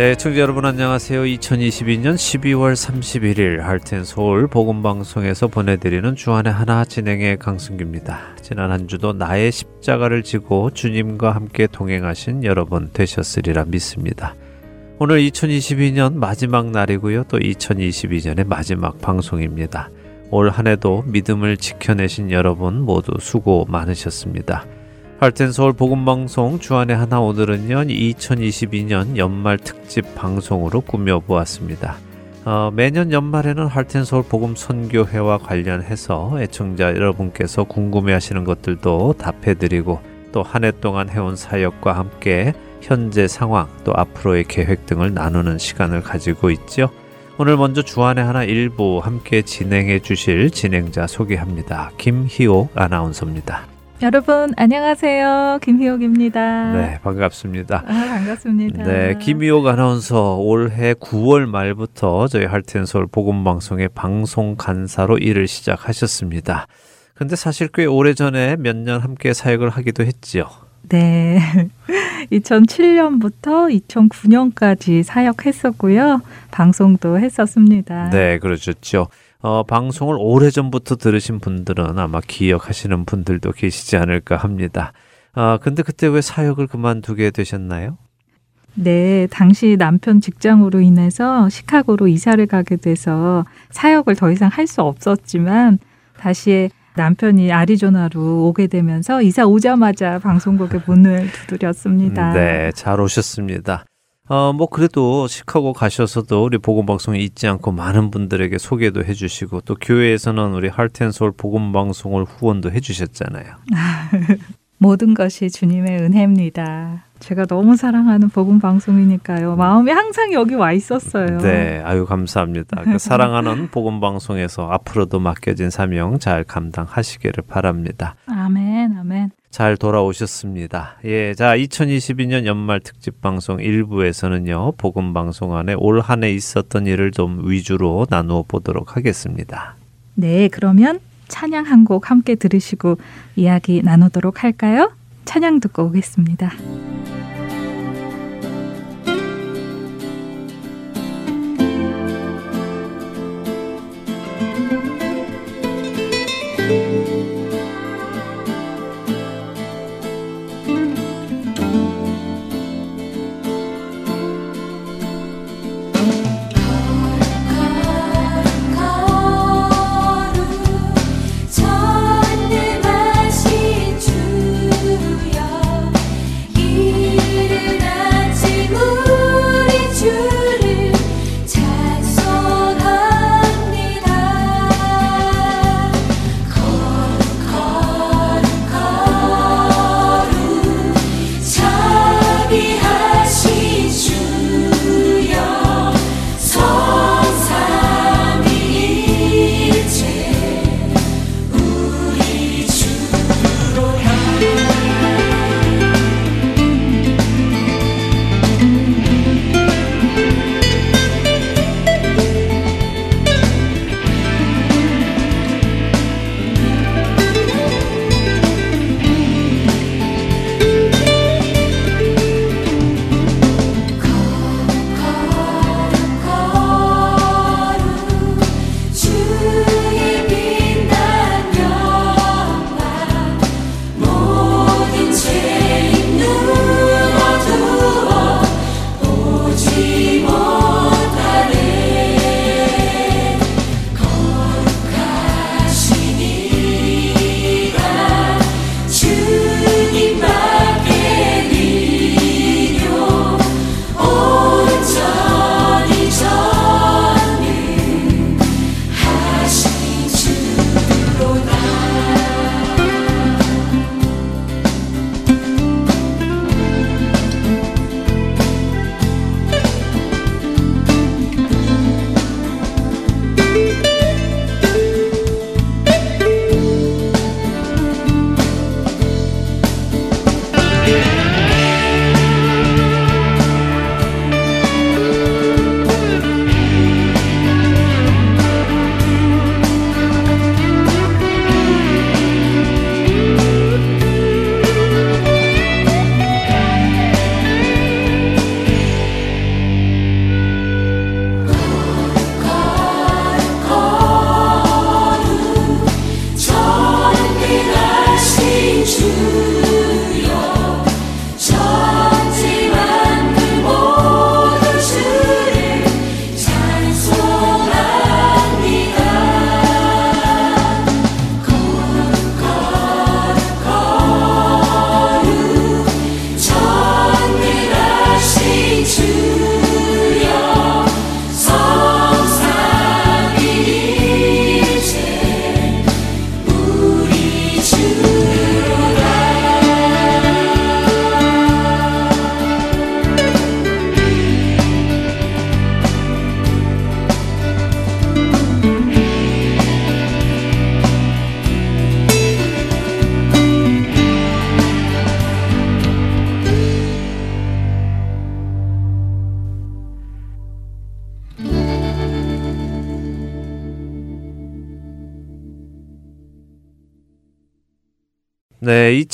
네, 청자 여러분 안녕하세요. 2022년 12월 31일 할텐 서울 복음 방송에서 보내드리는 주안의 하나 진행의 강승규입니다. 지난 한 주도 나의 십자가를 지고 주님과 함께 동행하신 여러분 되셨으리라 믿습니다. 오늘 2022년 마지막 날이고요. 또 2022년의 마지막 방송입니다. 올 한 해도 믿음을 지켜내신 여러분 모두 수고 많으셨습니다. 할텐 서울 복음 방송 주안의 하나 오늘은요 2022년 연말 특집 방송으로 꾸며 보았습니다. 어, 매년 연말에는 할텐 서울 복음 선교회와 관련해서 애청자 여러분께서 궁금해하시는 것들도 답해드리고 또 한 해 동안 해온 사역과 함께 현재 상황 또 앞으로의 계획 등을 나누는 시간을 가지고 있죠. 오늘 먼저 주안의 하나 일부 함께 진행해 주실 진행자 소개합니다. 김희옥 아나운서입니다. 여러분 안녕하세요. 김희옥입니다. 네, 반갑습니다. 아, 반갑습니다. 네, 김희옥 아나운서 올해 9월 말부터 저희 할텐서울 복음 방송의 방송 간사로 일을 시작하셨습니다. 근데 사실 꽤 오래전에 몇 년 함께 사역을 하기도 했지요. 네. 2007년부터 2009년까지 사역했었고요. 방송도 했었습니다. 네, 그러셨죠. 어, 방송을 오래전부터 들으신 분들은 아마 기억하시는 분들도 계시지 않을까 합니다. 아, 근데 그때 왜 사역을 그만두게 되셨나요? 네, 당시 남편 직장으로 인해서 시카고로 이사를 가게 돼서 사역을 더 이상 할 수 없었지만 다시 남편이 아리조나로 오게 되면서 이사 오자마자 방송국에 문을 두드렸습니다. 네, 잘 오셨습니다. 어, 뭐 그래도 시카고 가셔서도 우리 복음 방송에 잊지 않고 많은 분들에게 소개도 해주시고 또 교회에서는 우리 할텐솔 복음 방송을 후원도 해주셨잖아요. 모든 것이 주님의 은혜입니다. 제가 너무 사랑하는 복음 방송이니까요. 마음이 항상 여기 와 있었어요. 네, 아유 감사합니다. 그 사랑하는 복음 방송에서 앞으로도 맡겨진 사명 잘 감당하시기를 바랍니다. 아멘, 아멘. 잘 돌아오셨습니다. 예, 자 2022년 연말 특집 방송 1부에서는요 복음 방송 안에 올 한 해 있었던 일을 좀 위주로 나누어 보도록 하겠습니다. 네, 그러면 찬양 한 곡 함께 들으시고 이야기 나누도록 할까요? 찬양 듣고 오겠습니다.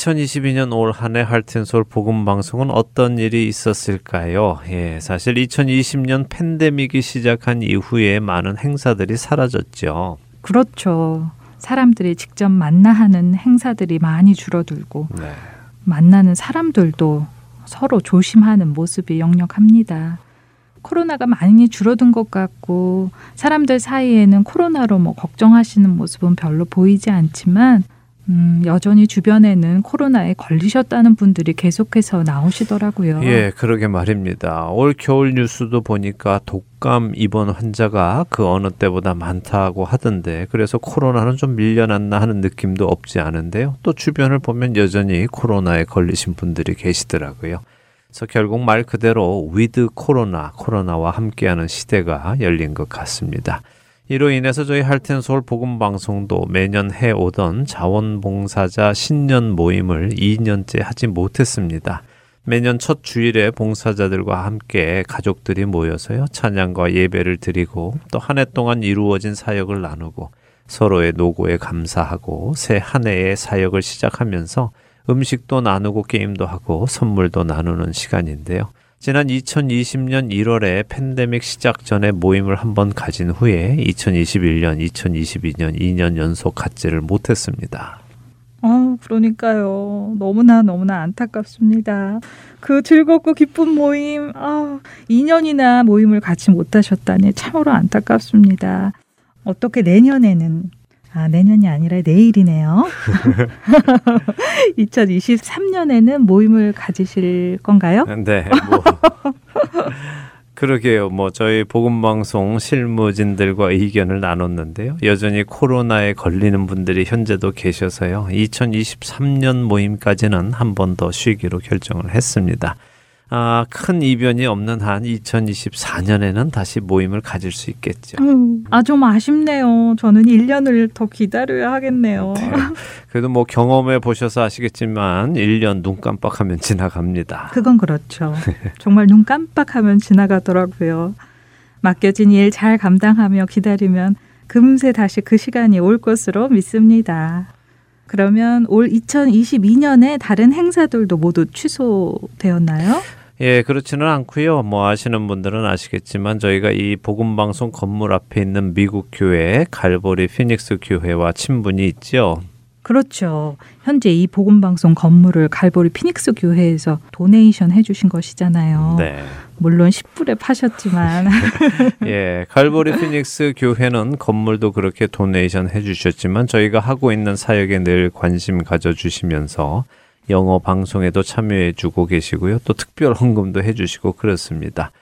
2022년 올 한해 할텐솔 복음 방송은 어떤 일이 있었을까요? 예, 사실 2020년 팬데믹이 시작한 이후에 많은 행사들이 사라졌죠. 그렇죠. 사람들이 직접 만나 하는 행사들이 많이 줄어들고 네. 만나는 사람들도 서로 조심하는 모습이 역력합니다. 코로나가 많이 줄어든 것 같고 사람들 사이에는 코로나로 뭐 걱정하시는 모습은 별로 보이지 않지만 음, 여전히 주변에는 코로나에 걸리셨다는 분들이 계속해서 나오시더라고요. 예, 그러게 말입니다. 올 겨울 뉴스도 보니까 독감 입원 환자가 그 어느 때보다 많다고 하던데 그래서 코로나는 좀 밀려났나 하는 느낌도 없지 않은데요. 또 주변을 보면 여전히 코로나에 걸리신 분들이 계시더라고요. 그래서 결국 말 그대로 위드 코로나, 코로나와 함께하는 시대가 열린 것 같습니다. 이로 인해서 저희 할텐 서울 복음 방송도 매년 해 오던 자원봉사자 신년 모임을 2년째 하지 못했습니다. 매년 첫 주일에 봉사자들과 함께 가족들이 모여서요 찬양과 예배를 드리고 또 한 해 동안 이루어진 사역을 나누고 서로의 노고에 감사하고 새 한 해의 사역을 시작하면서 음식도 나누고 게임도 하고 선물도 나누는 시간인데요. 지난 2020년 1월에 팬데믹 시작 전에 모임을 한번 가진 후에 2021년, 2022년 2년 연속 갖지를 못했습니다. 어, 그러니까요. 너무나 너무나 안타깝습니다. 그 즐겁고 기쁜 모임, 아, 2년이나 모임을 같이 못하셨다니 참으로 안타깝습니다. 어떻게 내년에는 아, 내년이 아니라 내일이네요. 2023년에는 모임을 가지실 건가요? 네, 뭐 그러게요. 뭐 저희 복음 방송 실무진들과 의견을 나눴는데요. 여전히 코로나에 걸리는 분들이 현재도 계셔서요. 2023년 모임까지는 한 번 더 쉬기로 결정을 했습니다. 아, 큰 이변이 없는 한 2024년에는 다시 모임을 가질 수 있겠죠. 음, 아, 좀 아쉽네요. 저는 1년을 더 기다려야 하겠네요. 네. 그래도 뭐 경험해 보셔서 아시겠지만 1년 눈 깜빡하면 지나갑니다. 그건 그렇죠. 정말 눈 깜빡하면 지나가더라고요. 맡겨진 일 잘 감당하며 기다리면 금세 다시 그 시간이 올 것으로 믿습니다. 그러면 올 2022년에 다른 행사들도 모두 취소되었나요? 예, 그렇지는 않고요. 뭐 아시는 분들은 아시겠지만 저희가 이 복음 방송 건물 앞에 있는 미국 교회 갈보리 피닉스 교회와 친분이 있죠. 그렇죠. 현재 이 복음 방송 건물을 갈보리 피닉스 교회에서 도네이션 해주신 것이잖아요. 네. 물론 10불에 파셨지만 예, 갈보리 피닉스 교회는 건물도 그렇게 도네이션 해주셨지만 저희가 하고 있는 사역에 늘 관심 가져주시면서 영어 방송에도 참여해주고 계시고요. 또 특별 헌금도 해주시고 그렇습니다.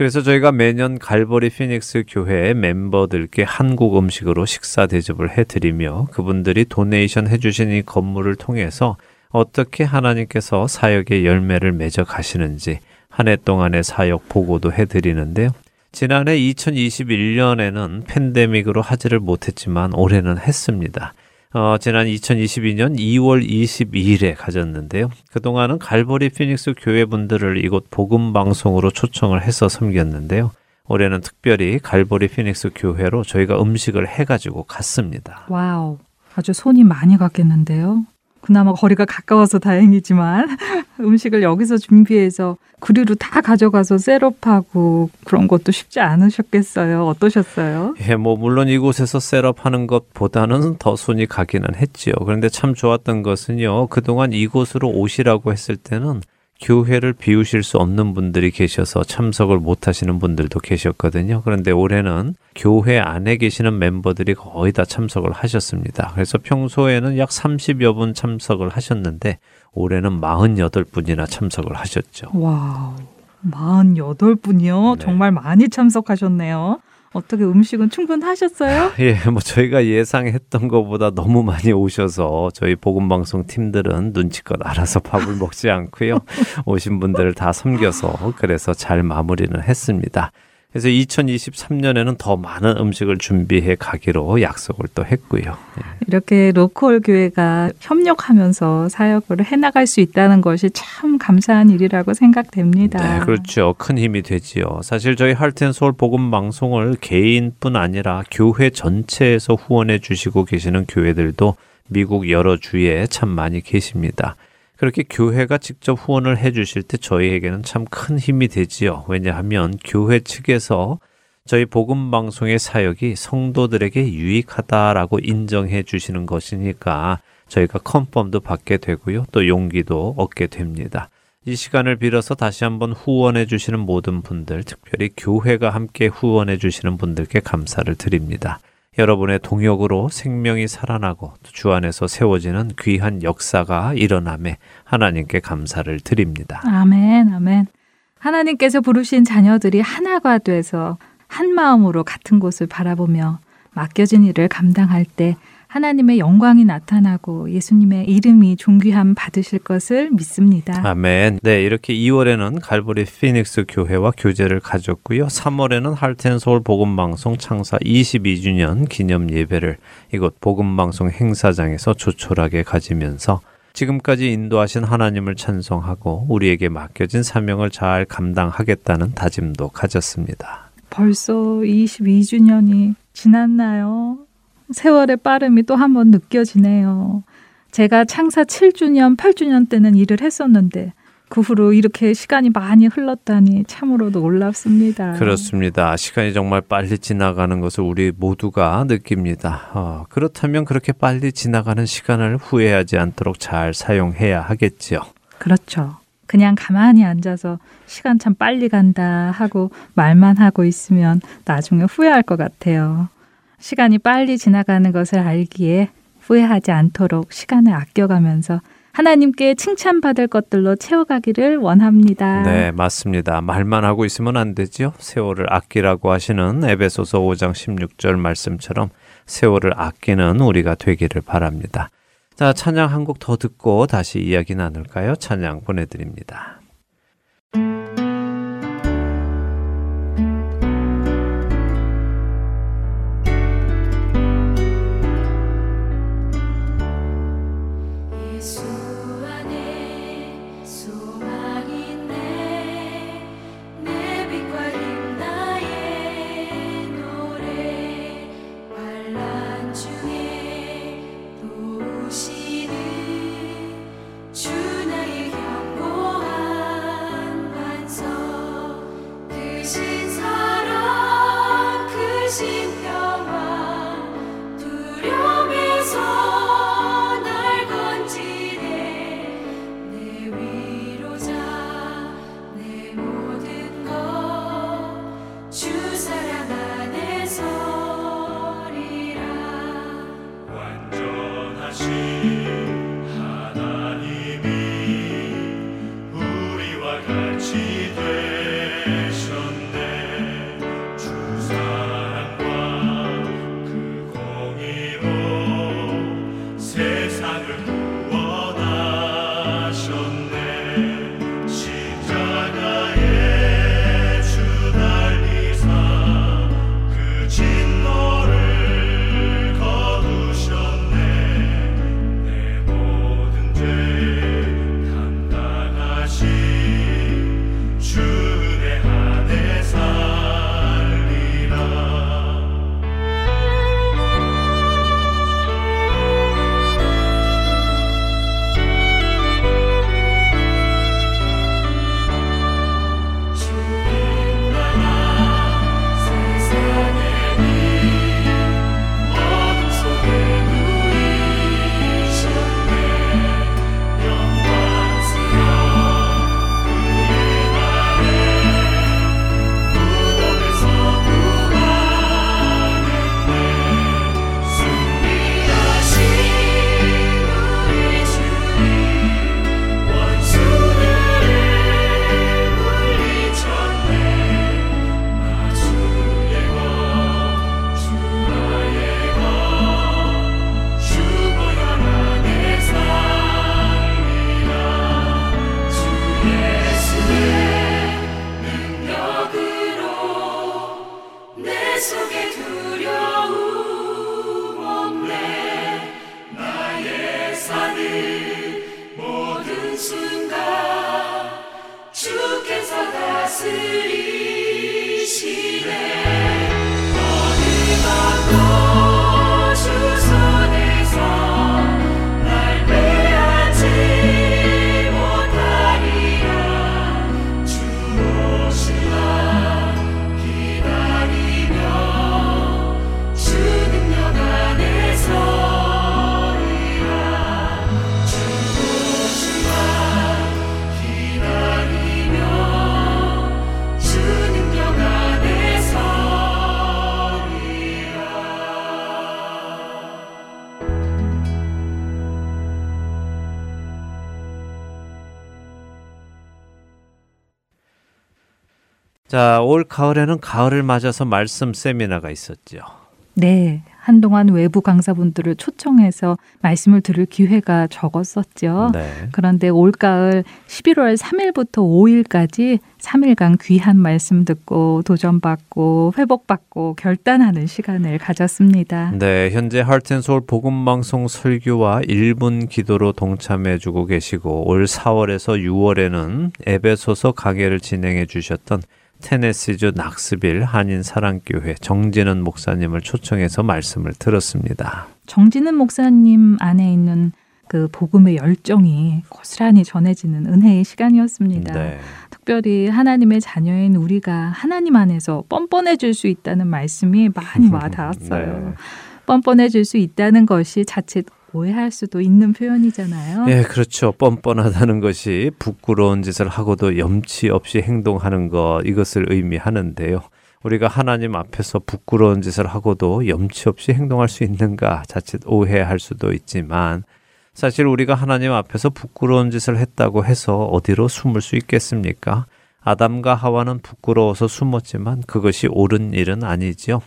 그래서 저희가 매년 갈보리 피닉스 교회 멤버들께 한국 음식으로 식사 대접을 해드리며 그분들이 도네이션 해주신 이 건물을 통해서 어떻게 하나님께서 사역의 열매를 맺어 가시는지 한 해 동안의 사역 보고도 해드리는데요. 지난해 2021년에는 팬데믹으로 하지를 못했지만 올해는 했습니다. 어, 지난 2022년 2월 22일에 가졌는데요. 그동안은 갈보리 피닉스 교회 분들을 이곳 복음 방송으로 초청을 해서 섬겼는데요. 올해는 특별히 갈보리 피닉스 교회로 저희가 음식을 해가지고 갔습니다. wow, 아주 손이 많이 갔겠는데요. 그나마 거리가 가까워서 다행이지만 음식을 여기서 준비해서 그리로 다 가져가서 setup하고 그런 것도 쉽지 않으셨겠어요. 어떠셨어요? 예, 뭐 물론 이곳에서 setup하는 것보다는 더 손이 가기는 했지요. 그런데 참 좋았던 것은요. 그동안 이곳으로 오시라고 했을 때는 교회를 비우실 수 없는 분들이 계셔서 참석을 못 하시는 분들도 계셨거든요. 그런데 올해는 교회 안에 계시는 멤버들이 거의 다 참석을 하셨습니다. 그래서 평소에는 약 30여 분 참석을 하셨는데 올해는 48분이나 참석을 하셨죠. wow. 48분이요? 네. 정말 많이 참석하셨네요. 어떻게 음식은 충분하셨어요? 예, 뭐 저희가 예상했던 것보다 너무 많이 오셔서 저희 복음 방송 팀들은 눈치껏 알아서 밥을 먹지 않고요. 오신 분들을 다 섬겨서 그래서 잘 마무리는 했습니다. 그래서 2023년에는 더 많은 음식을 준비해 가기로 약속을 또 했고요. 예. 이렇게 로컬 교회가 협력하면서 사역을 해나갈 수 있다는 것이 참 감사한 일이라고 생각됩니다. 네, 그렇죠. 큰 힘이 되지요. 사실 저희 할텐 서울 복음 방송을 개인뿐 아니라 교회 전체에서 후원해 주시고 계시는 교회들도 미국 여러 주에 참 많이 계십니다. 그렇게 교회가 직접 후원을 해 주실 때 저희에게는 참 큰 힘이 되지요. 왜냐하면 교회 측에서 저희 복음 방송의 사역이 성도들에게 유익하다라고 인정해 주시는 것이니까 저희가 컨펌도 받게 되고요. 또 용기도 얻게 됩니다. 이 시간을 빌어서 다시 한번 후원해 주시는 모든 분들, 특별히 교회가 함께 후원해 주시는 분들께 감사를 드립니다. 여러분의 동역으로 생명이 살아나고 주 안에서 세워지는 귀한 역사가 일어남에 하나님께 감사를 드립니다. 아멘, 아멘. 하나님께서 부르신 자녀들이 하나가 돼서 한 마음으로 같은 곳을 바라보며 맡겨진 일을 감당할 때 하나님의 영광이 나타나고 예수님의 이름이 존귀함 받으실 것을 믿습니다. 아멘. 네, 이렇게 2월에는 갈보리 피닉스 교회와 교제를 가졌고요. 3월에는 할텐 서울 복음 방송 창사 22주년 기념 예배를 이곳 복음 방송 행사장에서 조촐하게 가지면서 지금까지 인도하신 하나님을 찬송하고 우리에게 맡겨진 사명을 잘 감당하겠다는 다짐도 가졌습니다. 벌써 22주년이 지났나요? 세월의 빠름이 또 한 번 느껴지네요. 제가 창사 7주년, 8주년 때는 일을 했었는데 그 후로 이렇게 시간이 많이 흘렀다니 참으로 놀랍습니다. 그렇습니다. 시간이 정말 빨리 지나가는 것을 우리 모두가 느낍니다. 어, 그렇다면 그렇게 빨리 지나가는 시간을 후회하지 않도록 잘 사용해야 하겠지요. 그렇죠. 그냥 가만히 앉아서 시간 참 빨리 간다 하고 말만 하고 있으면 나중에 후회할 것 같아요. 시간이 빨리 지나가는 것을 알기에 후회하지 않도록 시간을 아껴가면서 하나님께 칭찬받을 것들로 채워가기를 원합니다. 네, 맞습니다. 말만 하고 있으면 안 되죠. 세월을 아끼라고 하시는 에베소서 5장 16절 말씀처럼 세월을 아끼는 우리가 되기를 바랍니다. 자, 찬양 한 곡 더 듣고 다시 이야기 나눌까요? 찬양 보내드립니다. 올 가을에는 가을을 맞아서 말씀 세미나가 있었죠. 네. 한동안 외부 강사분들을 초청해서 말씀을 들을 기회가 적었었죠. 네. 그런데 올가을 11월 3일부터 5일까지 3일간 귀한 말씀 듣고 도전받고 회복받고 결단하는 시간을 가졌습니다. 네, 현재 할텐솔 복음방송 설교와 1분 기도로 동참해 주고 계시고 올 4월에서 6월에는 에베소서 강해를 진행해 주셨던 테네시주 낙스빌 한인 사랑교회 정진은 목사님을 초청해서 말씀을 들었습니다. 정진은 목사님 안에 있는 그 복음의 열정이 고스란히 전해지는 은혜의 시간이었습니다. 네. 특별히 하나님의 자녀인 우리가 하나님 안에서 뻔뻔해질 수 있다는 말씀이 많이 와닿았어요. 네. 뻔뻔해질 수 있다는 것이 자칫 오해할 수도 있는 표현이잖아요. 예, 그렇죠. 뻔뻔하다는 것이 부끄러운 짓을 하고도 염치 없이 행동하는 것 이것을 의미하는데요. 우리가 하나님 앞에서 부끄러운 짓을 하고도 염치 없이 행동할 수 있는가 자칫 오해할 수도 있지만 사실 우리가 하나님 앞에서 부끄러운 짓을 했다고 해서 어디로 숨을 수 있겠습니까? 아담과 하와는 부끄러워서 숨었지만 그것이 옳은 일은 아니지요.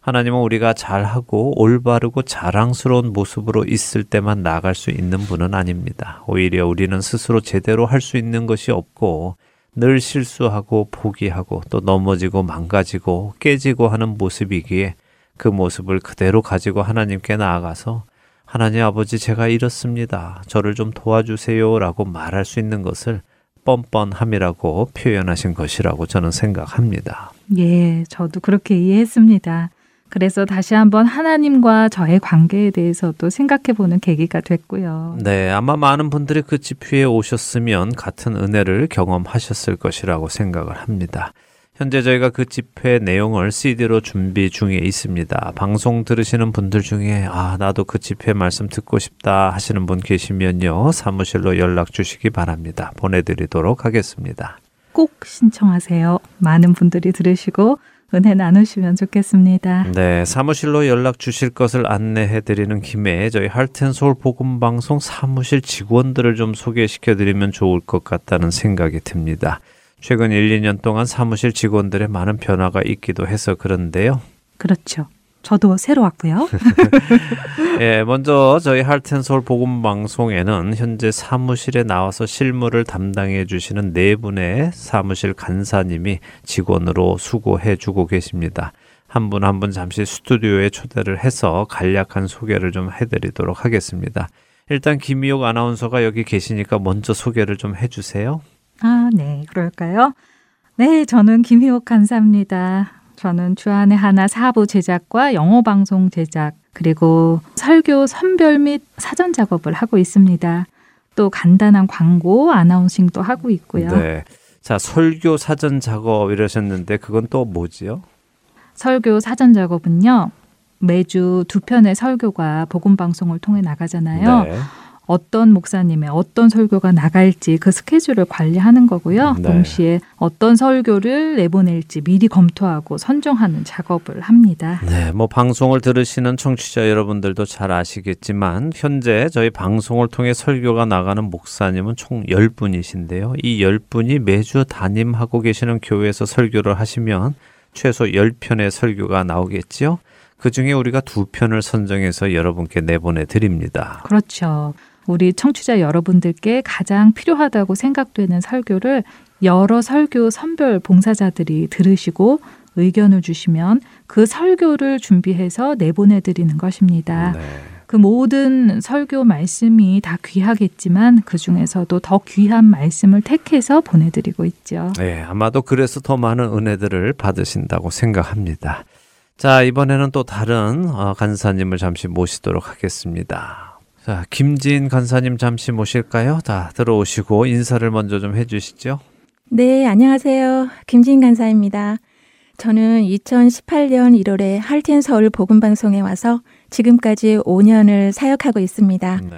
하나님은 우리가 잘하고 올바르고 자랑스러운 모습으로 있을 때만 나갈 수 있는 분은 아닙니다. 오히려 우리는 스스로 제대로 할 수 있는 것이 없고 늘 실수하고 포기하고 또 넘어지고 망가지고 깨지고 하는 모습이기에 그 모습을 그대로 가지고 하나님께 나아가서 하나님 아버지 제가 이렇습니다. 저를 좀 도와주세요 라고 말할 수 있는 것을 뻔뻔함이라고 표현하신 것이라고 저는 생각합니다. 예, 저도 그렇게 이해했습니다. 그래서 다시 한번 하나님과 저의 관계에 대해서도 생각해 보는 계기가 됐고요. 네, 아마 많은 분들이 그 집회에 오셨으면 같은 은혜를 경험하셨을 것이라고 생각을 합니다. 현재 저희가 그 집회 내용을 CD로 준비 중에 있습니다. 방송 들으시는 분들 중에 아, 나도 그 집회 말씀 듣고 싶다 하시는 분 계시면요. 사무실로 연락 주시기 바랍니다. 보내 드리도록 하겠습니다. 꼭 신청하세요. 많은 분들이 들으시고 은혜 나누시면 좋겠습니다. 네, 사무실로 연락 주실 것을 안내해 드리는 김에 저희 할텐서울 복음 방송 사무실 직원들을 좀 소개시켜 드리면 좋을 것 같다는 생각이 듭니다. 최근 1, 2년 동안 사무실 직원들의 많은 변화가 있기도 해서 그런데요. 그렇죠. 저도 새로 왔고요. 예, 먼저 저희 할텐서울 복음 방송에는 현재 사무실에 나와서 실무를 담당해 주시는 네 분의 사무실 간사님이 직원으로 수고해 주고 계십니다. 한 분 한분 잠시 스튜디오에 초대를 해서 간략한 소개를 좀 해드리도록 하겠습니다. 일단 김미옥 아나운서가 여기 계시니까 먼저 소개를 좀 해주세요. 아, 네, 그럴까요? 네, 저는 김희옥 간사입니다. 저는 주안의 하나 사부 제작과 영어 방송 제작 그리고 설교 선별 및 사전 작업을 하고 있습니다. 또 간단한 광고 아나운싱도 하고 있고요. 네. 자, 설교 사전 작업 이러셨는데 그건 또 뭐지요? 설교 사전 작업은요. 매주 두 편의 설교가 복음 방송을 통해 나가잖아요. 네. 어떤 목사님의 어떤 설교가 나갈지 그 스케줄을 관리하는 거고요. 네. 동시에 어떤 설교를 내보낼지 미리 검토하고 선정하는 작업을 합니다. 네, 뭐 방송을 들으시는 청취자 여러분들도 잘 아시겠지만 현재 저희 방송을 통해 설교가 나가는 목사님은 총 10분이신데요. 이 10분이 매주 담임하고 계시는 교회에서 설교를 하시면 최소 10편의 설교가 나오겠지요. 그 중에 우리가 두 편을 선정해서 여러분께 내보내 드립니다. 그렇죠. 우리 청취자 여러분들께 가장 필요하다고 생각되는 설교를 여러 설교 선별 봉사자들이 들으시고 의견을 주시면 그 설교를 준비해서 내보내 드리는 것입니다. 네. 그 모든 설교 말씀이 다 귀하겠지만 그 중에서도 더 귀한 말씀을 택해서 보내드리고 있죠. 네, 아마도 그래서 더 많은 은혜들을 받으신다고 생각합니다. 자, 이번에는 또 다른 어, 간사님을 잠시 모시도록 하겠습니다. 자, 김진 간사님 잠시 모실까요? 자, 들어오시고 인사를 먼저 좀 해주시죠. 네, 안녕하세요. 김진 간사입니다. 저는 2018년 1월에 할텐 서울 복음방송에 와서 지금까지 5년을 사역하고 있습니다. 네.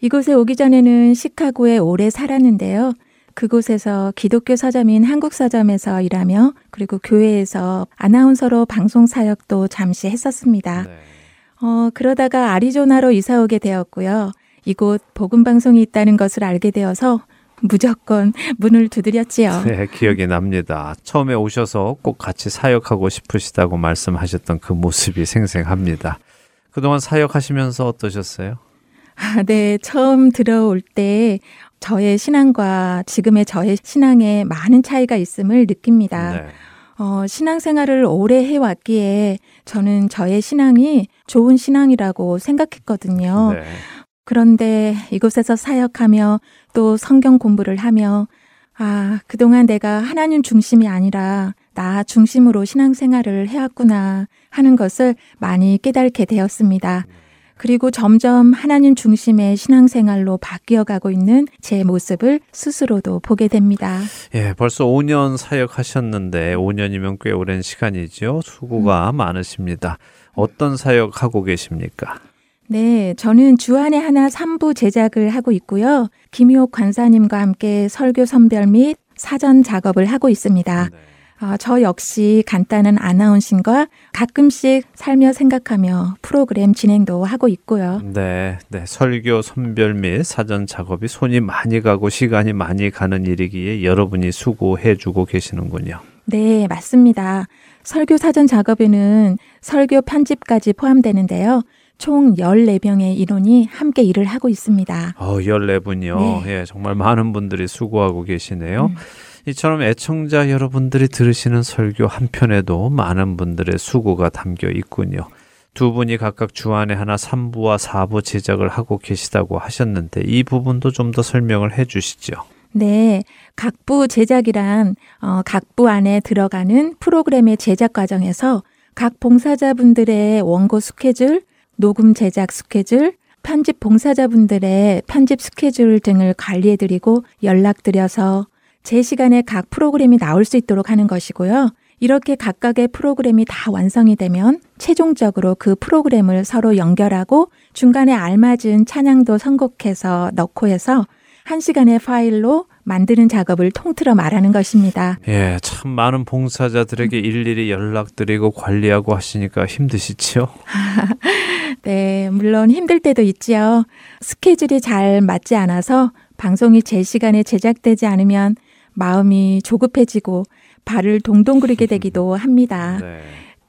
이곳에 오기 전에는 시카고에 오래 살았는데요. 그곳에서 기독교 서점인 한국 서점에서 일하며 그리고 교회에서 아나운서로 방송 사역도 잠시 했었습니다. 네. 어, 그러다가 아리조나로 이사 오게 되었고요. 이곳 복음 방송이 있다는 것을 알게 되어서 무조건 문을 두드렸지요. 네, 기억이 납니다. 처음에 오셔서 꼭 같이 사역하고 싶으시다고 말씀하셨던 그 모습이 생생합니다. 그동안 사역하시면서 어떠셨어요? 아, 네. 처음 들어올 때 저의 신앙과 지금의 저의 신앙에 많은 차이가 있음을 느낍니다. 네. 어, 신앙생활을 오래 해왔기에 저는 저의 신앙이 좋은 신앙이라고 생각했거든요. 네. 그런데 이곳에서 사역하며 또 성경 공부를 하며 아, 그동안 내가 하나님 중심이 아니라 나 중심으로 신앙생활을 해왔구나 하는 것을 많이 깨닫게 되었습니다. 그리고 점점 하나님 중심의 신앙생활로 바뀌어 가고 있는 제 모습을 스스로도 보게 됩니다. 예, 벌써 5년 사역하셨는데 5년이면 꽤 오랜 시간이죠. 수고가 음. 많으십니다. 어떤 사역하고 계십니까? 네, 저는 주안의 하나 3부 제작을 하고 있고요. 김효 관사님과 함께 설교 선별 및 사전 작업을 하고 있습니다. 네. 어, 저 역시 간단한 아나운싱과 가끔씩 살며 생각하며 프로그램 진행도 하고 있고요. 네, 네. 설교 선별 및 사전 작업이 손이 많이 가고 시간이 많이 가는 일이기에 여러분이 수고해 주고 계시는군요. 네, 맞습니다. 설교 사전 작업에는 설교 편집까지 포함되는데요. 총 14명의 인원이 함께 일을 하고 있습니다. 어, 14분이요. 네. 예, 정말 많은 분들이 수고하고 계시네요. 음. 이처럼 애청자 여러분들이 들으시는 설교 한편에도 많은 분들의 수고가 담겨 있군요. 두 분이 각각 주안에 하나 3부와 4부 제작을 하고 계시다고 하셨는데 이 부분도 좀 더 설명을 해 주시죠. 네. 각부 제작이란 어, 각부 안에 들어가는 프로그램의 제작 과정에서 각 봉사자분들의 원고 스케줄, 녹음 제작 스케줄, 편집 봉사자분들의 편집 스케줄 등을 관리해드리고 연락드려서 제 시간에 각 프로그램이 나올 수 있도록 하는 것이고요. 이렇게 각각의 프로그램이 다 완성이 되면 최종적으로 그 프로그램을 서로 연결하고 중간에 알맞은 찬양도 선곡해서 넣고 해서 한 시간의 파일로 만드는 작업을 통틀어 말하는 것입니다. 예, 참 많은 봉사자들에게 일일이 연락드리고 관리하고 하시니까 힘드시죠? 네, 물론 힘들 때도 있지요. 스케줄이 잘 맞지 않아서 방송이 제 시간에 제작되지 않으면 마음이 조급해지고 발을 동동 구르게 되기도 합니다. 네.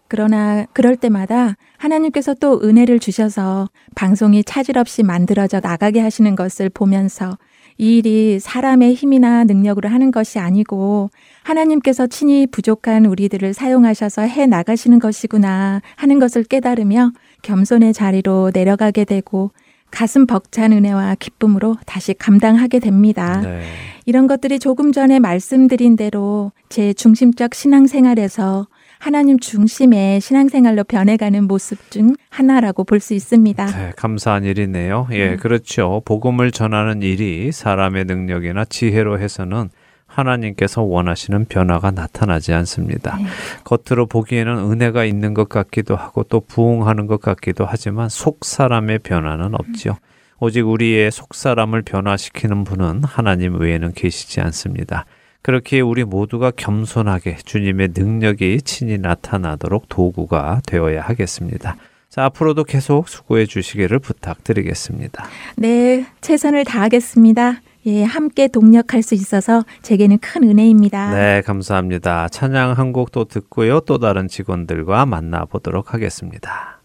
그러나 그럴 때마다 하나님께서 또 은혜를 주셔서 방송이 차질 없이 만들어져 나가게 하시는 것을 보면서 이 일이 사람의 힘이나 능력으로 하는 것이 아니고 하나님께서 친히 부족한 우리들을 사용하셔서 해 나가시는 것이구나 하는 것을 깨달으며 겸손의 자리로 내려가게 되고 가슴 벅찬 은혜와 기쁨으로 다시 감당하게 됩니다. 네. 이런 것들이 조금 전에 말씀드린 대로 제 중심적 신앙생활에서 하나님 중심의 신앙생활로 변해가는 모습 중 하나라고 볼 수 있습니다. 네, 감사한 일이네요. 예, 음. 그렇죠. 복음을 전하는 일이 사람의 능력이나 지혜로 해서는 하나님께서 원하시는 변화가 나타나지 않습니다. 네. 겉으로 보기에는 은혜가 있는 것 같기도 하고 또 부흥하는 것 같기도 하지만 속 사람의 변화는 없지요. 오직 우리의 속 사람을 변화시키는 분은 하나님 외에는 계시지 않습니다. 그렇게 우리 모두가 겸손하게 주님의 능력이 친히 나타나도록 도구가 되어야 하겠습니다. 자, 앞으로도 계속 수고해 주시기를 부탁드리겠습니다. 네, 최선을 다하겠습니다. 예, 함께 동력할 수 있어서 제게는 큰 은혜입니다. 네, 감사합니다. 찬양 한 곡 또 듣고요. 또 다른 직원들과 만나보도록 하겠습니다.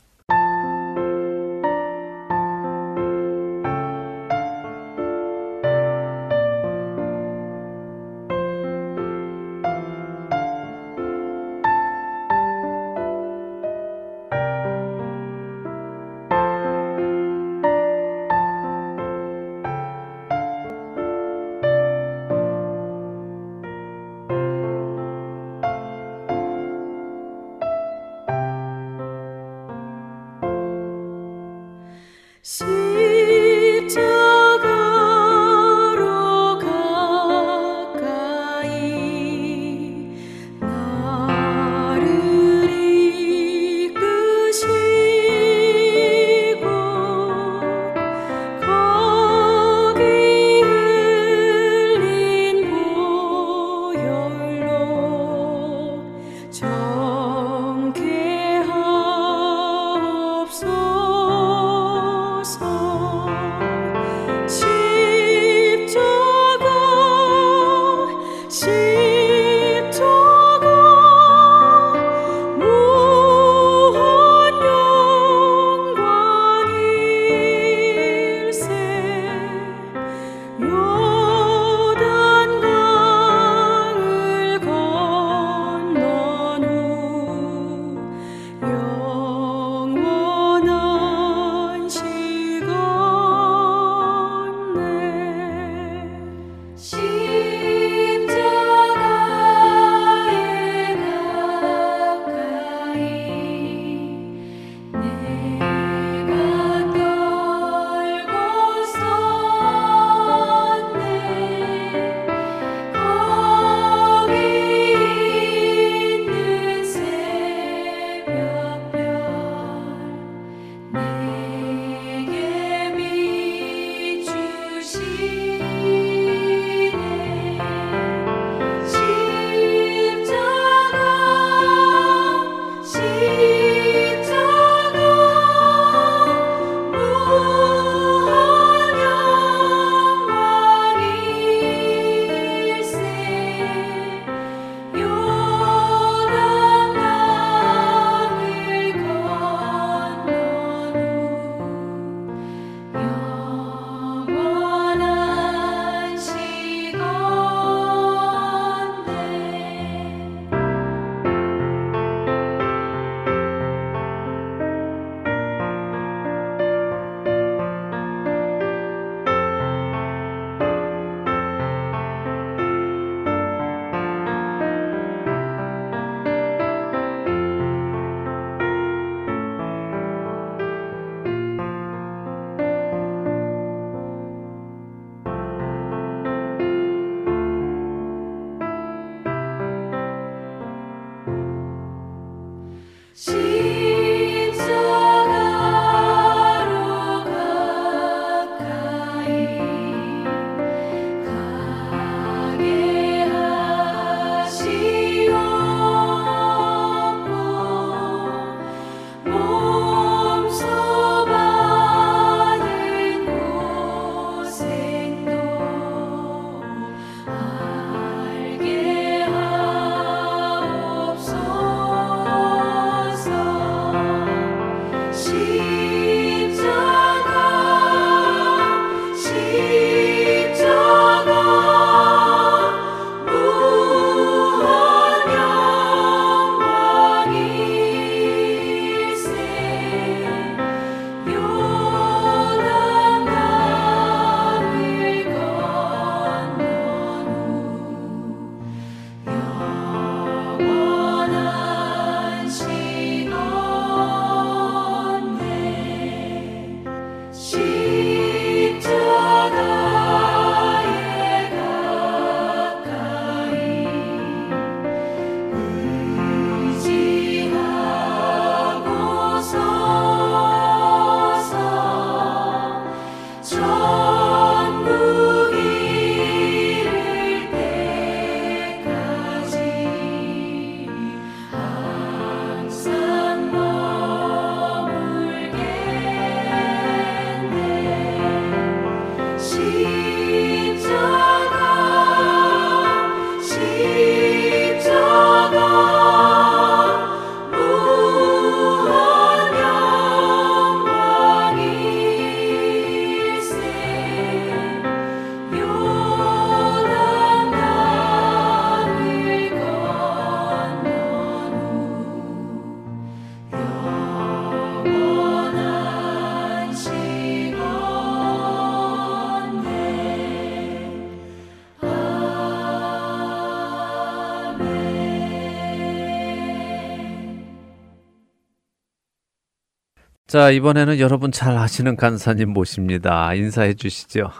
자, 이번에는 여러분 잘 아시는 간사님 모십니다. 인사해 주시죠.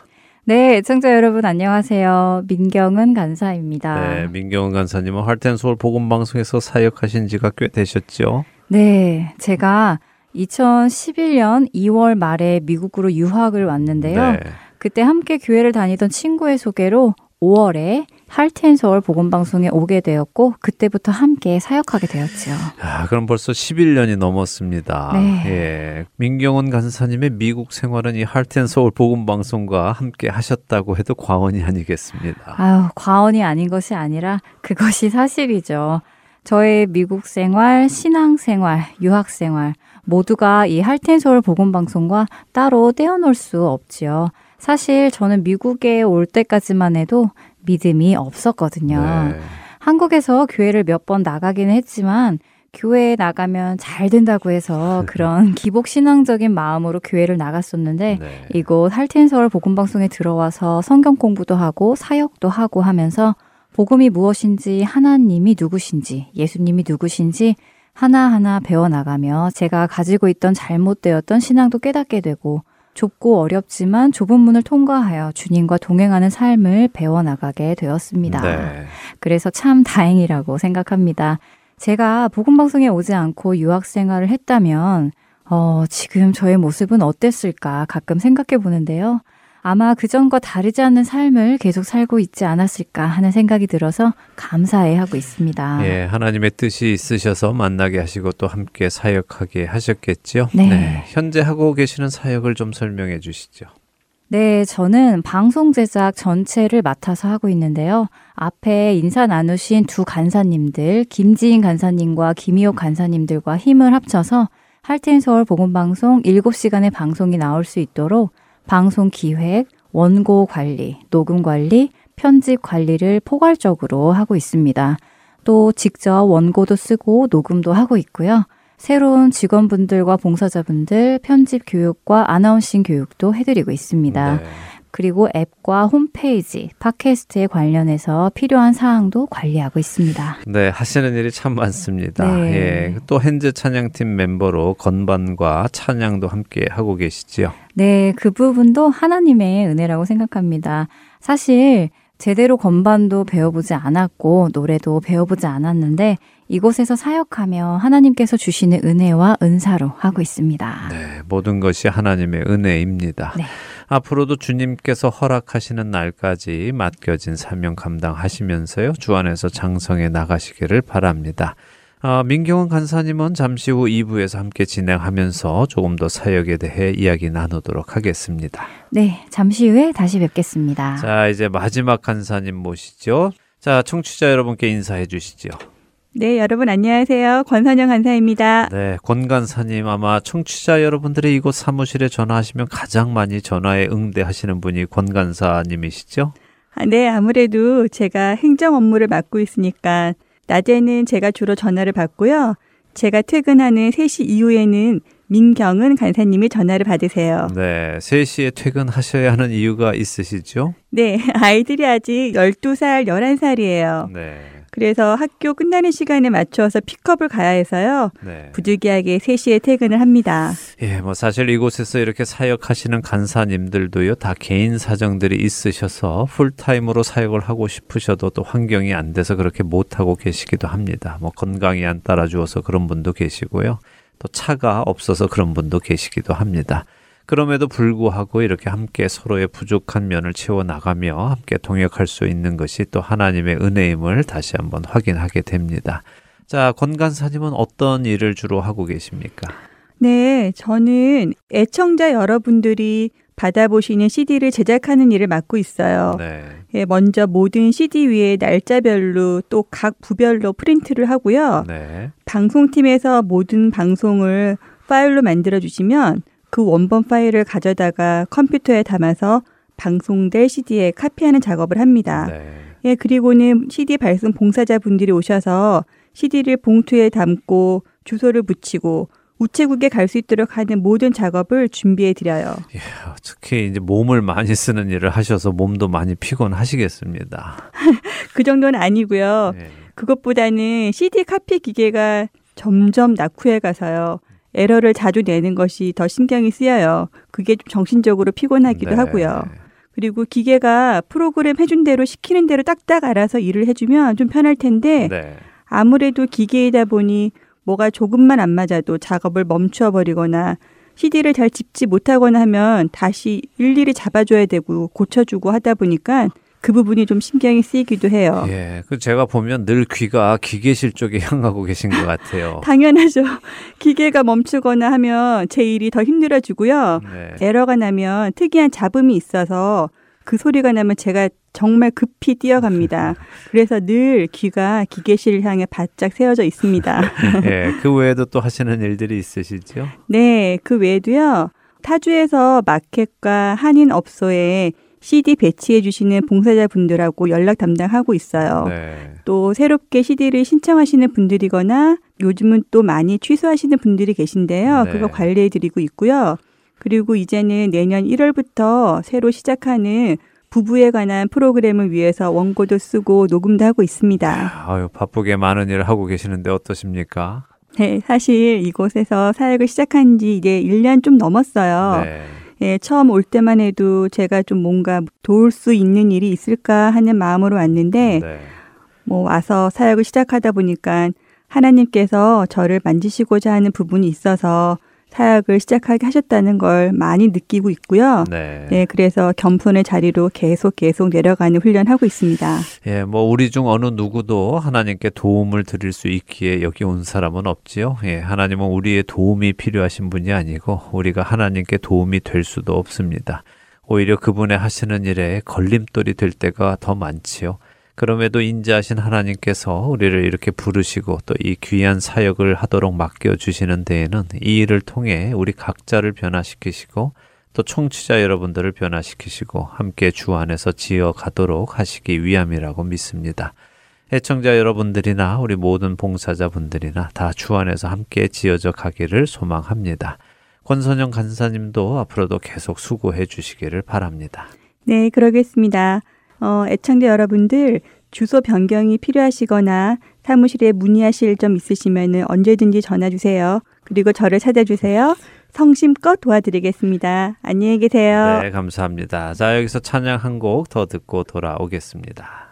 네, 애청자 여러분 안녕하세요. 민경은 간사입니다. 네, 민경은 간사님은 할텐 서울 복음 방송에서 사역하신 지가 꽤 되셨죠? 네, 제가 2011년 2월 말에 미국으로 유학을 왔는데요. 네. 그때 함께 교회를 다니던 친구의 소개로 5월에 할텐 서울 복음방송에 오게 되었고 그때부터 함께 사역하게 되었죠. 아, 그럼 벌써 11년이 넘었습니다. 네. 예. 민경원 간사님의 미국 생활은 이 할텐 서울 복음방송과 함께 하셨다고 해도 과언이 아니겠습니다. 아유, 과언이 아닌 것이 아니라 그것이 사실이죠. 저의 미국 생활, 신앙 생활, 유학 생활 모두가 이 할텐 서울 복음방송과 따로 떼어놓을 수 없지요. 사실 저는 미국에 올 때까지만 해도 믿음이 없었거든요. 네. 한국에서 교회를 몇 번 나가기는 했지만 교회에 나가면 잘 된다고 해서 그런 기복 신앙적인 마음으로 교회를 나갔었는데 네. 이곳 할텐서울 복음 방송에 들어와서 성경 공부도 하고 사역도 하고 하면서 복음이 무엇인지 하나님이 누구신지 예수님이 누구신지 하나하나 배워 나가며 제가 가지고 있던 잘못되었던 신앙도 깨닫게 되고 좁고 어렵지만 좁은 문을 통과하여 주님과 동행하는 삶을 배워나가게 되었습니다. 네. 그래서 참 다행이라고 생각합니다. 제가 복음방송에 오지 않고 유학 생활을 했다면, 어, 지금 저의 모습은 어땠을까 가끔 생각해 보는데요. 아마 그전과 다르지 않는 삶을 계속 살고 있지 않았을까 하는 생각이 들어서 감사해 하고 있습니다. 예, 하나님의 뜻이 있으셔서 만나게 하시고 또 함께 사역하게 하셨겠죠. 네. 네. 현재 하고 계시는 사역을 좀 설명해 주시죠. 네, 저는 방송 제작 전체를 맡아서 하고 있는데요. 앞에 인사 나누신 두 간사님들, 김지인 간사님과 김희옥 간사님들과 힘을 합쳐서 할텐 서울 복음 방송 7시간의 방송이 나올 수 있도록 방송 기획, 원고 관리, 녹음 관리, 편집 관리를 포괄적으로 하고 있습니다. 또 직접 원고도 쓰고 녹음도 하고 있고요. 새로운 직원분들과 봉사자분들 편집 교육과 아나운싱 교육도 해드리고 있습니다. 네. 그리고 앱과 홈페이지, 팟캐스트에 관련해서 필요한 사항도 관리하고 있습니다. 네, 하시는 일이 참 많습니다. 네. 예, 또 현재 찬양팀 멤버로 건반과 찬양도 함께 하고 계시지요. 네, 그 부분도 하나님의 은혜라고 생각합니다. 사실 제대로 건반도 배워보지 않았고 노래도 배워보지 않았는데 이곳에서 사역하며 하나님께서 주시는 은혜와 은사로 하고 있습니다. 네, 모든 것이 하나님의 은혜입니다. 네. 앞으로도 주님께서 허락하시는 날까지 맡겨진 사명 감당하시면서요. 주 안에서 장성해 나가시기를 바랍니다. 아, 민경원 간사님은 잠시 후 2부에서 함께 진행하면서 조금 더 사역에 대해 이야기 나누도록 하겠습니다. 네, 잠시 후에 다시 뵙겠습니다. 자, 이제 마지막 간사님 모시죠. 자, 청취자 여러분께 인사해 주시죠. 네, 여러분 안녕하세요. 권선영 간사입니다. 네, 권 간사님 아마 청취자 여러분들이 이곳 사무실에 전화하시면 가장 많이 전화에 응대하시는 분이 권 간사님이시죠? 아, 네, 아무래도 제가 행정 업무를 맡고 있으니까 낮에는 제가 주로 전화를 받고요. 제가 퇴근하는 3시 이후에는 민경은 간사님이 전화를 받으세요. 네, 3시에 퇴근하셔야 하는 이유가 있으시죠? 네, 아이들이 아직 12살, 11살이에요. 네. 그래서 학교 끝나는 시간에 맞춰서 픽업을 가야 해서요. 네. 부득이하게 3시에 퇴근을 합니다. 예, 뭐 사실 이곳에서 이렇게 사역하시는 간사님들도요. 다 개인 사정들이 있으셔서 풀타임으로 사역을 하고 싶으셔도 또 환경이 안 돼서 그렇게 못 하고 계시기도 합니다. 뭐 건강이 안 따라 주어서 그런 분도 계시고요. 또 차가 없어서 그런 분도 계시기도 합니다. 그럼에도 불구하고 이렇게 함께 서로의 부족한 면을 채워 나가며 함께 동역할 수 있는 것이 또 하나님의 은혜임을 다시 한번 확인하게 됩니다. 자, 권간사님은 어떤 일을 주로 하고 계십니까? 네, 저는 애청자 여러분들이 받아보시는 CD를 제작하는 일을 맡고 있어요. 네. 예, 먼저 모든 CD 위에 날짜별로 또 각 부별로 프린트를 하고요. 네. 방송팀에서 모든 방송을 파일로 만들어 주시면 그 원본 파일을 가져다가 컴퓨터에 담아서 방송될 CD에 카피하는 작업을 합니다. 네. 예, 그리고는 CD 발송 봉사자분들이 오셔서 CD를 봉투에 담고 주소를 붙이고 우체국에 갈 수 있도록 하는 모든 작업을 준비해 드려요. 예, 특히 이제 몸을 많이 쓰는 일을 하셔서 몸도 많이 피곤하시겠습니다. 그 정도는 아니고요. 네. 그것보다는 CD 카피 기계가 점점 낙후해 가서요. 에러를 자주 내는 것이 더 신경이 쓰여요. 그게 좀 정신적으로 피곤하기도 네. 하고요. 그리고 기계가 프로그램 해준 대로 시키는 대로 딱딱 알아서 일을 해주면 좀 편할 텐데 네. 아무래도 기계이다 보니 뭐가 조금만 안 맞아도 작업을 멈추어 버리거나 CD를 잘 집지 못하거나 하면 다시 일일이 잡아줘야 되고 고쳐주고 하다 보니까 그 부분이 좀 신경이 쓰이기도 해요. 예, 그 제가 보면 늘 귀가 기계실 쪽에 향하고 계신 것 같아요. 당연하죠. 기계가 멈추거나 하면 제 일이 더 힘들어지고요. 네. 에러가 나면 특이한 잡음이 있어서 그 소리가 나면 제가 정말 급히 뛰어갑니다. 그래서 늘 귀가 기계실 향해 바짝 세워져 있습니다. 예, 그 외에도 또 하시는 일들이 있으시죠? 네, 그 외에도요. 타주에서 마켓과 한인 업소에 CD 배치해 주시는 봉사자분들하고 연락 담당하고 있어요. 네. 또 새롭게 CD를 신청하시는 분들이거나 요즘은 또 많이 취소하시는 분들이 계신데요. 네. 그거 관리해 드리고 있고요. 그리고 이제는 내년 1월부터 새로 시작하는 부부에 관한 프로그램을 위해서 원고도 쓰고 녹음도 하고 있습니다. 아유, 바쁘게 많은 일을 하고 계시는데 어떠십니까? 네, 사실 이곳에서 사역을 시작한 지 이제 1년 좀 넘었어요. 네. 예, 처음 올 때만 해도 제가 좀 뭔가 도울 수 있는 일이 있을까 하는 마음으로 왔는데, 네. 뭐 와서 사역을 시작하다 보니까 하나님께서 저를 만지시고자 하는 부분이 있어서 사역을 시작하게 하셨다는 걸 많이 느끼고 있고요. 네. 네. 그래서 겸손의 자리로 계속 계속 내려가는 훈련하고 있습니다. 예, 뭐 우리 중 어느 누구도 하나님께 도움을 드릴 수 있기에 여기 온 사람은 없지요. 예, 하나님은 우리의 도움이 필요하신 분이 아니고 우리가 하나님께 도움이 될 수도 없습니다. 오히려 그분의 하시는 일에 걸림돌이 될 때가 더 많지요. 그럼에도 인자하신 하나님께서 우리를 이렇게 부르시고 또 이 귀한 사역을 하도록 맡겨 주시는 데에는 이 일을 통해 우리 각자를 변화시키시고 또 청취자 여러분들을 변화시키시고 함께 주 안에서 지어 가도록 하시기 위함이라고 믿습니다. 애청자 여러분들이나 우리 모든 봉사자분들이나 다 주 안에서 함께 지어져 가기를 소망합니다. 권선영 간사님도 앞으로도 계속 수고해 주시기를 바랍니다. 네, 그러겠습니다. 어, 애청자 여러분들 주소 변경이 필요하시거나 사무실에 문의하실 점 있으시면 언제든지 전화 주세요. 그리고 저를 찾아주세요. 성심껏 도와드리겠습니다. 안녕히 계세요. 네, 감사합니다. 자, 여기서 찬양 한 곡 더 듣고 돌아오겠습니다.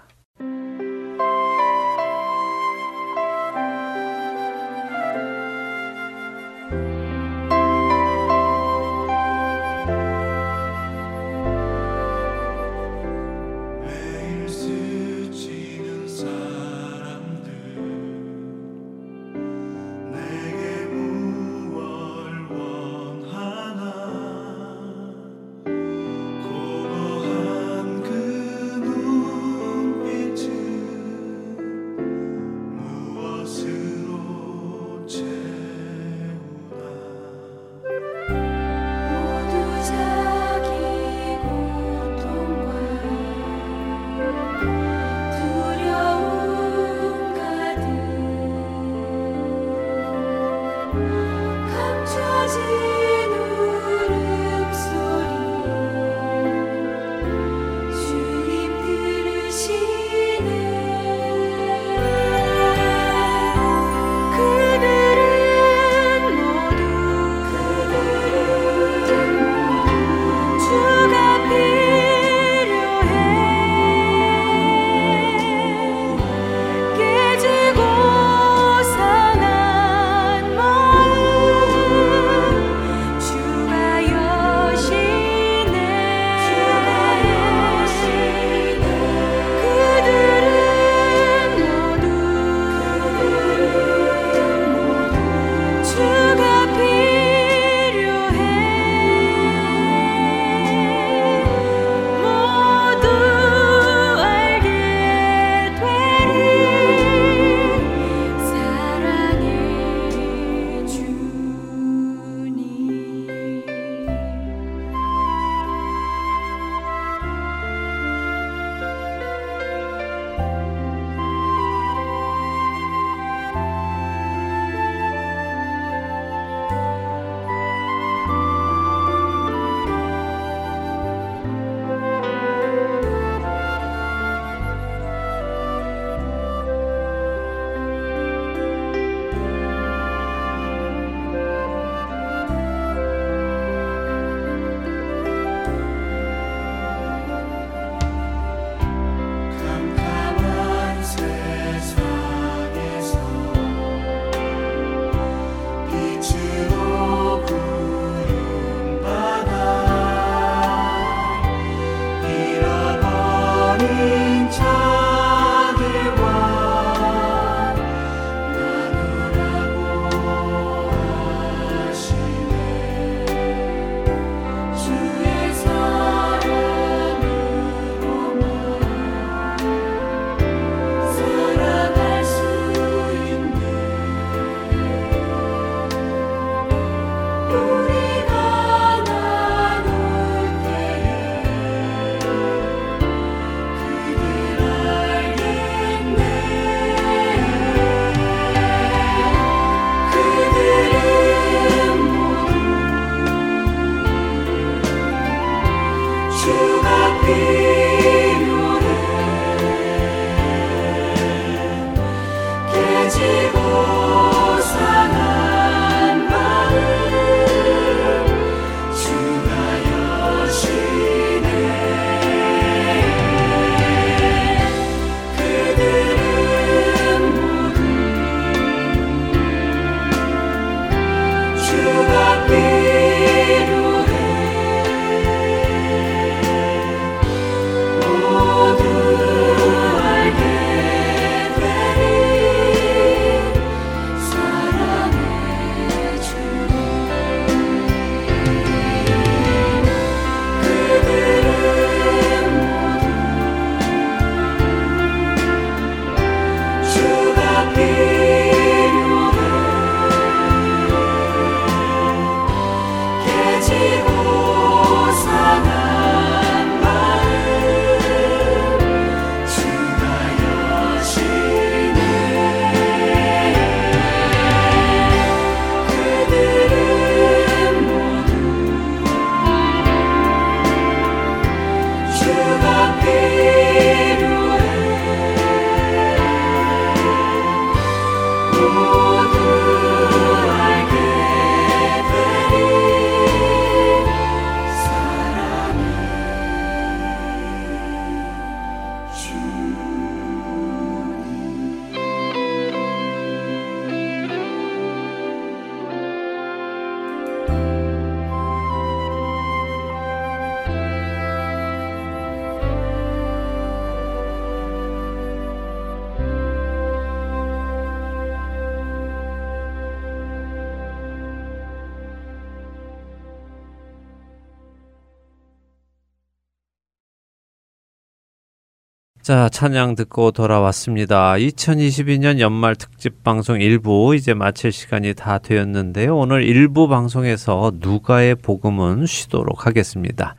자, 찬양 듣고 돌아왔습니다. 2022년 연말 특집 방송 일부 이제 마칠 시간이 다 되었는데요. 오늘 일부 방송에서 누가의 복음은 쉬도록 하겠습니다.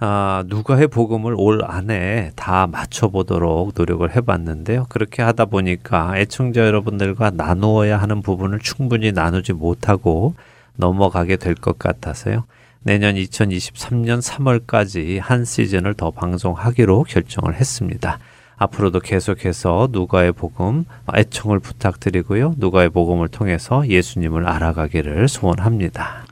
아, 누가의 복음을 올 안에 다 맞춰보도록 노력을 해봤는데요. 그렇게 하다 보니까 애청자 여러분들과 나누어야 하는 부분을 충분히 나누지 못하고 넘어가게 될 것 같아서요. 내년 2023년 3월까지 한 시즌을 더 방송하기로 결정을 했습니다. 앞으로도 계속해서 누가의 복음 애청을 부탁드리고요. 누가의 복음을 통해서 예수님을 알아가기를 소원합니다.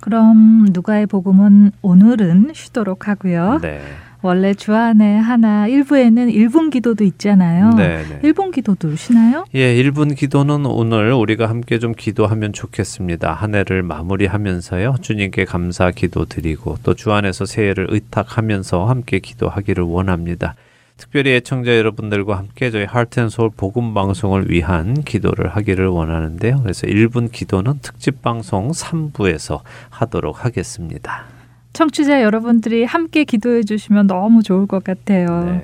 그럼 누가의 복음은 오늘은 쉬도록 하고요. 네. 원래 주안에 하나 일부에는 일분 기도도 있잖아요. 네, 네. 일분 기도도 쉬나요? 예, 일분 기도는 오늘 우리가 함께 좀 기도하면 좋겠습니다. 한 해를 마무리하면서요. 주님께 감사 기도 드리고 또 주안에서 새해를 의탁하면서 함께 기도하기를 원합니다. 특별히 애청자 여러분들과 함께 저희 하트앤소울 복음 방송을 위한 기도를 하기를 원하는데요. 그래서 1분 기도는 특집 방송 3부에서 하도록 하겠습니다. 청취자 여러분들이 함께 기도해 주시면 너무 좋을 것 같아요. 네.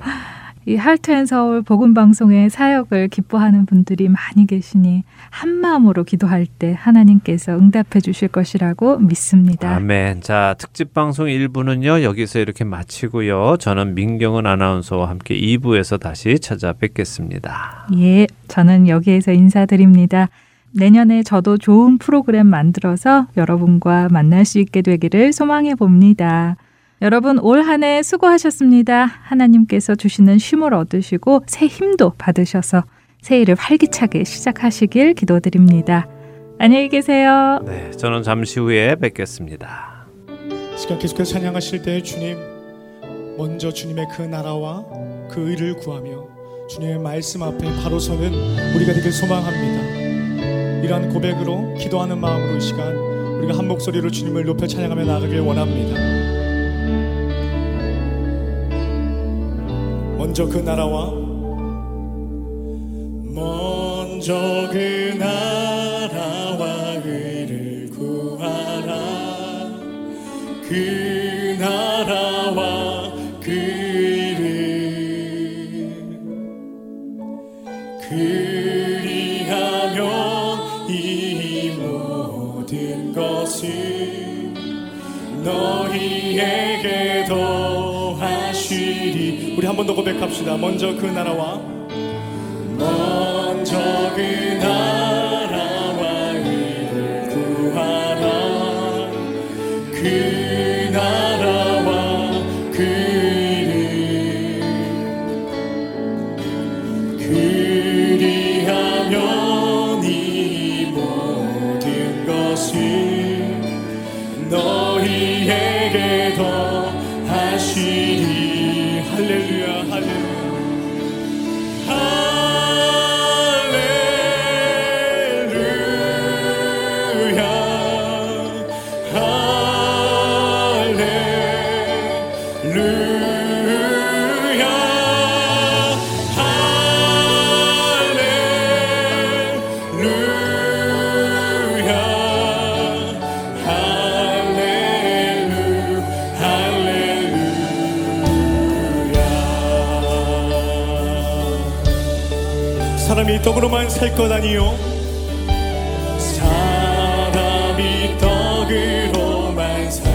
이 할트앤 서울 복음 방송의 사역을 기뻐하는 분들이 많이 계시니 한 마음으로 기도할 때 하나님께서 응답해 주실 것이라고 믿습니다. 아멘. 자, 특집 방송 1부는요. 여기서 이렇게 마치고요. 저는 민경은 아나운서와 함께 2부에서 다시 찾아뵙겠습니다. 예. 저는 여기에서 인사드립니다. 내년에 저도 좋은 프로그램 만들어서 여러분과 만날 수 있게 되기를 소망해 봅니다. 여러분 올 한 해 수고하셨습니다. 하나님께서 주시는 쉼을 얻으시고 새 힘도 받으셔서 새해를 활기차게 시작하시길 기도드립니다. 안녕히 계세요. 네, 저는 잠시 후에 뵙겠습니다. 시간 계속해서 찬양하실 때 주님 먼저 주님의 그 나라와 그 의를 구하며 주님의 말씀 앞에 바로 서는 우리가 되길 소망합니다. 이러한 고백으로 기도하는 마음으로 이 시간 우리가 한 목소리로 주님을 높여 찬양하며 나가길 원합니다. 먼저 그 나라와? 먼저 그 나라와 의를 구하라. 그 나라와 그 의를 그리하면 이 모든 것을 너희에게 더하시리 우리 한 번 더 고백합시다. 먼저 그 나라와 먼저 그 나라 떡으로만 살 것 아니요 사람이 떡으로만 살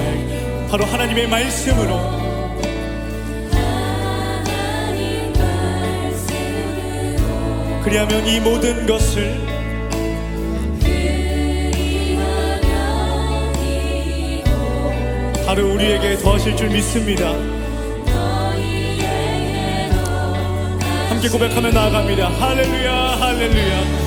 바로 하나님의 말씀으로 그리하면 이 모든 것을 바로 우리에게 더하실 줄 믿습니다. 함께 고백하며 나아갑니다. 할렐루야, 할